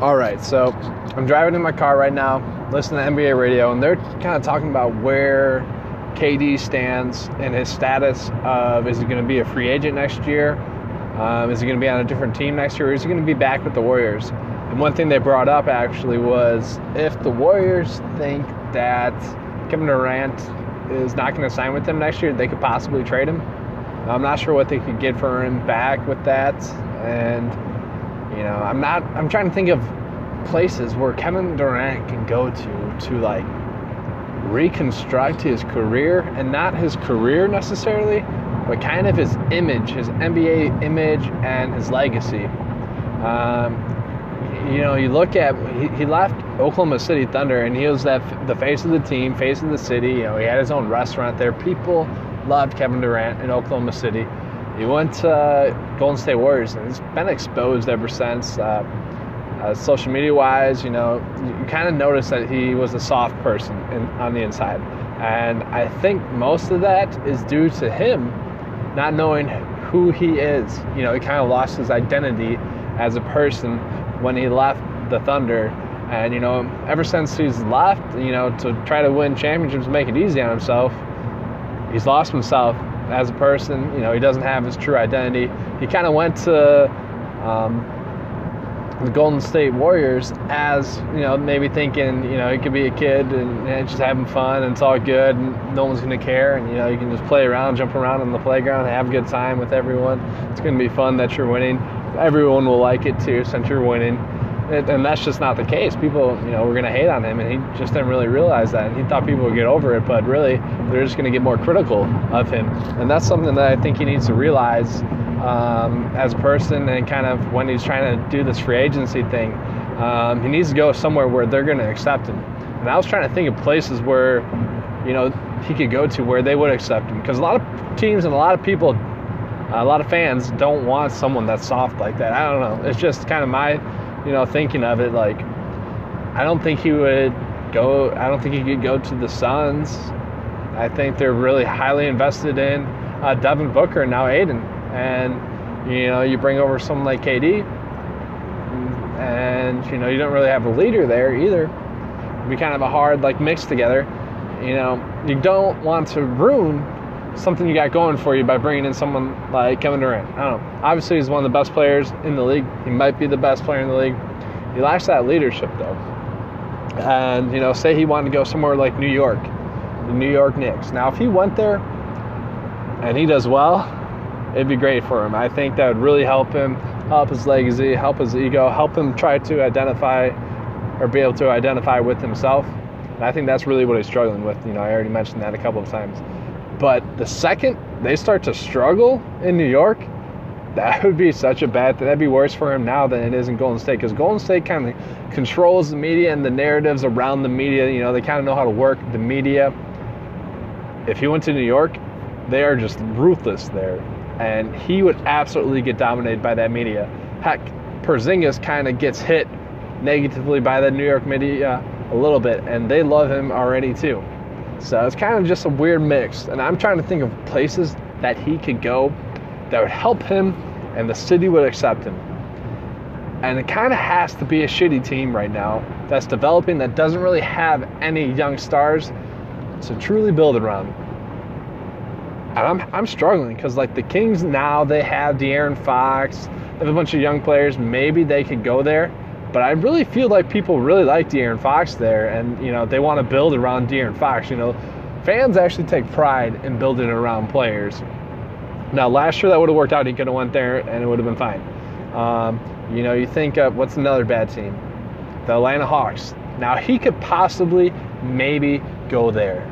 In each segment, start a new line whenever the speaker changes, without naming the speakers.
All right, so I'm driving in my car right now, listening to NBA radio, and they're kind of talking about where KD stands and his status of is he going to be a free agent next year? Um, is he going to be on a different team next year? Or is he going to be back with the Warriors? And one thing they brought up actually was if the Warriors think that Kevin Durant is not going to sign with them next year, they could possibly trade him. I'm not sure what they could get for him back with that, and you know, I'm not. I'm trying to think of places where Kevin Durant can go to to like reconstruct his career, and not his career necessarily, but kind of his image, his NBA image, and his legacy. Um, you know, you look at he, he, left Oklahoma City Thunder, and he was that the face of the team, face of the city. You know, he had his own restaurant there. People loved Kevin Durant in Oklahoma City. He went to Golden State Warriors, and he's been exposed ever since. Uh, uh, social media wise, you know, you kind of notice that he was a soft person in, on the inside. And I think most of that is due to him not knowing who he is. You know, he kind of lost his identity as a person when he left the Thunder. And, you know, ever since he's left, you know, to try to win championships, make it easy on himself, he's lost himself as a person. You know, he doesn't have his true identity. He kind of went to um, the Golden State Warriors as you know, maybe thinking you know he could be a kid and, and just having fun and it's all good and no one's gonna care and you know you can just play around, jump around on the playground, have a good time with everyone. It's gonna be fun that you're winning. Everyone will like it too since you're winning and that's just not the case. People, you know, were going to hate on him, and he just didn't really realize that. And he thought people would get over it, but really, they're just going to get more critical of him. And that's something that I think he needs to realize um, as a person, and kind of when he's trying to do this free agency thing, um, he needs to go somewhere where they're going to accept him. And I was trying to think of places where, you know, he could go to where they would accept him, because a lot of teams and a lot of people. A lot of fans don't want someone that's soft like that. I don't know. It's just kind of my you know, thinking of it, like, I don't think he would go, I don't think he could go to the Suns. I think they're really highly invested in uh, Devin Booker and now Ayton, And, you know, you bring over someone like KD, and, you know, you don't really have a leader there either. It'd be kind of a hard, like, mix together. You know, you don't want to ruin something you got going for you by bringing in someone like Kevin Durant. I don't know. Obviously, he's one of the best players in the league. He might be the best player in the league. He lacks that leadership, though. And, you know, say he wanted to go somewhere like New York, the New York Knicks. Now, if he went there and he does well, it'd be great for him. I think that would really help him, help his legacy, help his ego, help him try to identify or be able to identify with himself. And I think that's really what he's struggling with. You know, I already mentioned that a couple of times. But the second they start to struggle in New York, that would be such a bad thing. That'd be worse for him now than it is in Golden State because Golden State kind of controls the media and the narratives around the media. You know, they kind of know how to work the media. If he went to New York, they are just ruthless there. And he would absolutely get dominated by that media. Heck, Porzingis kind of gets hit negatively by the New York media a little bit, and they love him already too. So it's kind of just a weird mix. And I'm trying to think of places that he could go that would help him and the city would accept him. And it kind of has to be a shitty team right now that's developing that doesn't really have any young stars to truly build around. And I'm, I'm struggling because, like, the Kings now, they have De'Aaron Fox, they have a bunch of young players. Maybe they could go there. But I really feel like people really like De'Aaron Fox there, and you know they want to build around De'Aaron Fox. You know, fans actually take pride in building around players. Now, last year that would have worked out. He could have went there, and it would have been fine. Um, you know, you think of what's another bad team? The Atlanta Hawks. Now he could possibly, maybe go there.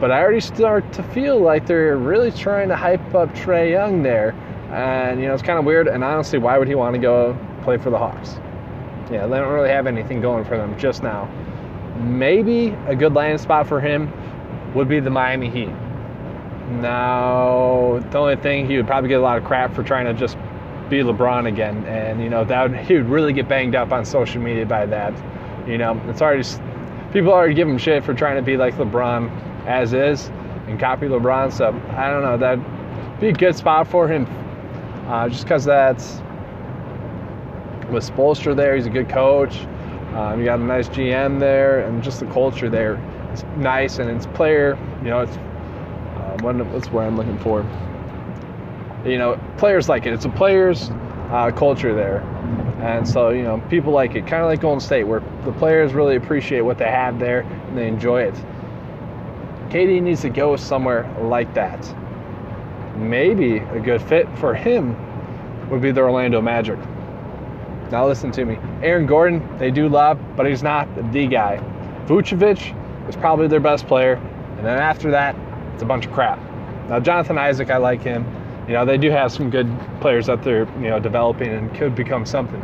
But I already start to feel like they're really trying to hype up Trae Young there. And, you know, it's kind of weird. And honestly, why would he want to go play for the Hawks? Yeah, they don't really have anything going for them just now. Maybe a good landing spot for him would be the Miami Heat. Now, the only thing he would probably get a lot of crap for trying to just be LeBron again, and you know that would, he would really get banged up on social media by that. You know, it's already people already give him shit for trying to be like LeBron as is and copy LeBron. So I don't know that'd be a good spot for him, uh, just because that's with Spoelstra there, he's a good coach. Um, you got a nice GM there, and just the culture there is nice, and it's player. You know, it's uh, what, what's where I'm looking for. You know, players like it. It's a players uh, culture there, and so you know people like it. Kind of like Golden State, where the players really appreciate what they have there and they enjoy it. KD needs to go somewhere like that. Maybe a good fit for him would be the Orlando Magic. Now listen to me. Aaron Gordon, they do love, but he's not the guy. Vucevic is probably their best player, and then after that, it's a bunch of crap. Now Jonathan Isaac, I like him. You know, they do have some good players that they're, you know, developing and could become something.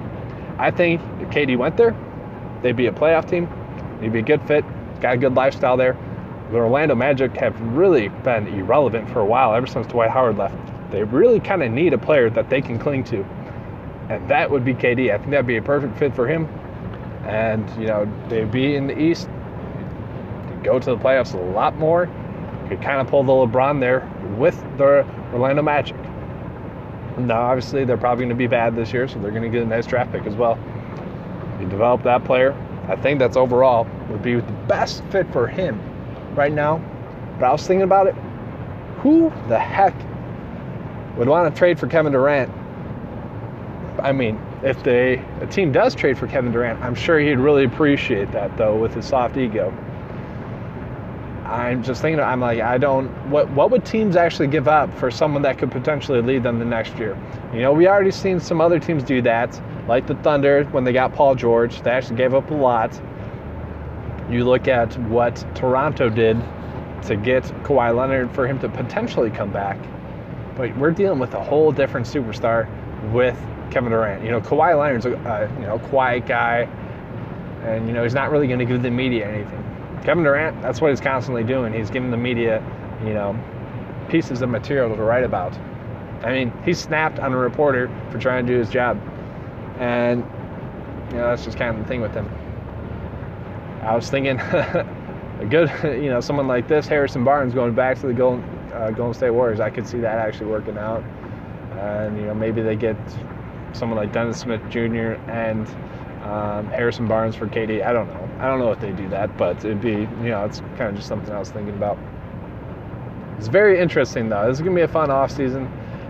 I think if KD went there, they'd be a playoff team. He'd be a good fit. Got a good lifestyle there. The Orlando Magic have really been irrelevant for a while, ever since Dwight Howard left. They really kind of need a player that they can cling to and that would be KD. I think that'd be a perfect fit for him. And you know, they'd be in the East, go to the playoffs a lot more. Could kind of pull the LeBron there with the Orlando Magic. Now, obviously, they're probably going to be bad this year, so they're going to get a nice draft pick as well. You develop that player. I think that's overall would be the best fit for him right now. But I was thinking about it. Who the heck would want to trade for Kevin Durant I mean, if they a team does trade for Kevin Durant, I'm sure he'd really appreciate that though with his soft ego. I'm just thinking I'm like I don't what what would teams actually give up for someone that could potentially lead them the next year? You know, we already seen some other teams do that, like the Thunder when they got Paul George, they actually gave up a lot. You look at what Toronto did to get Kawhi Leonard for him to potentially come back. But we're dealing with a whole different superstar with Kevin Durant. You know, Kawhi Leonard's a uh, you know quiet guy, and you know he's not really going to give the media anything. Kevin Durant, that's what he's constantly doing. He's giving the media, you know, pieces of material to write about. I mean, he snapped on a reporter for trying to do his job, and you know that's just kind of the thing with him. I was thinking a good, you know, someone like this, Harrison Barnes, going back to the Golden, uh, Golden State Warriors. I could see that actually working out, and you know maybe they get someone like Dennis Smith Jr. and um, Harrison Barnes for KD. I don't know. I don't know if they do that, but it'd be, you know, it's kind of just something I was thinking about. It's very interesting, though. This is going to be a fun off season,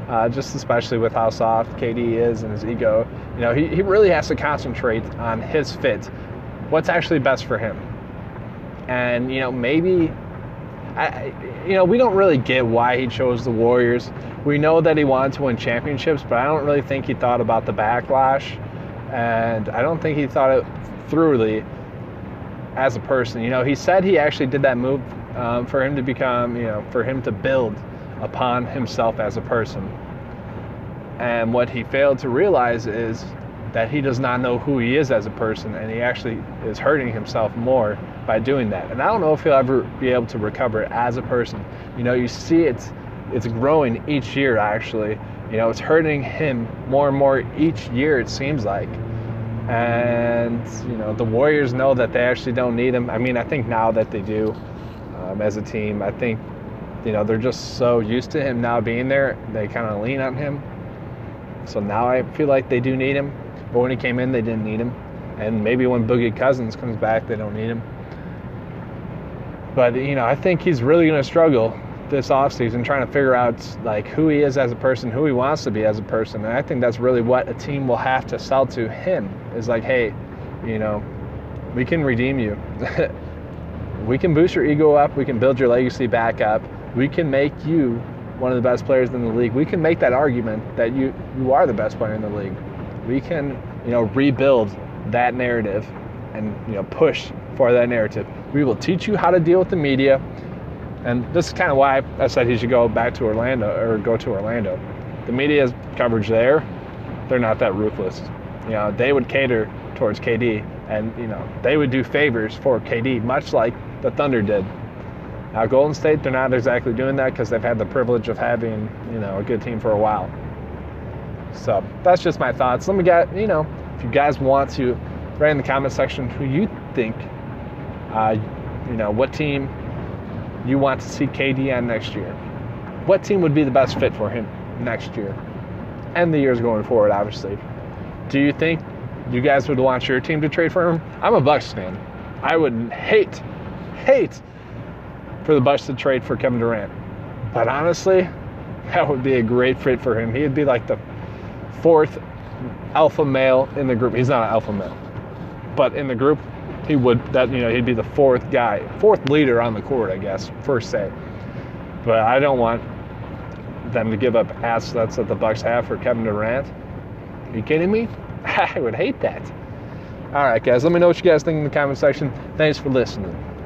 uh, just especially with how soft KD is and his ego. You know, he, he really has to concentrate on his fit, what's actually best for him. And, you know, maybe I, you know, we don't really get why he chose the Warriors. We know that he wanted to win championships, but I don't really think he thought about the backlash, and I don't think he thought it thoroughly as a person. You know, he said he actually did that move um, for him to become, you know, for him to build upon himself as a person. And what he failed to realize is that he does not know who he is as a person, and he actually is hurting himself more by doing that. And I don't know if he'll ever be able to recover as a person. You know, you see it's it's growing each year actually. You know, it's hurting him more and more each year it seems like. And you know, the Warriors know that they actually don't need him. I mean, I think now that they do um, as a team, I think you know they're just so used to him now being there, they kind of lean on him. So now I feel like they do need him. But when he came in, they didn't need him. And maybe when Boogie Cousins comes back, they don't need him. But you know, I think he's really going to struggle this offseason trying to figure out like who he is as a person, who he wants to be as a person. And I think that's really what a team will have to sell to him is like, hey, you know, we can redeem you. we can boost your ego up, we can build your legacy back up. We can make you one of the best players in the league. We can make that argument that you you are the best player in the league. We can, you know, rebuild that narrative and you know push for that narrative. We will teach you how to deal with the media. And this is kind of why I said he should go back to Orlando or go to Orlando. The media's coverage there, they're not that ruthless. You know, they would cater towards KD and, you know, they would do favors for KD, much like the Thunder did. Now, Golden State, they're not exactly doing that because they've had the privilege of having, you know, a good team for a while. So that's just my thoughts. Let me get, you know, if you guys want to write in the comment section who you think, uh, you know, what team you want to see KD on next year. What team would be the best fit for him next year? And the years going forward, obviously. Do you think you guys would want your team to trade for him. I'm a Bucks fan. I would hate, hate for the Bucks to trade for Kevin Durant. But honestly, that would be a great fit for him. He'd be like the fourth alpha male in the group. He's not an alpha male, but in the group, he would that you know he'd be the fourth guy, fourth leader on the court, I guess, first say. But I don't want them to give up assets that the Bucks have for Kevin Durant. Are you kidding me? I would hate that. All right, guys, let me know what you guys think in the comment section. Thanks for listening.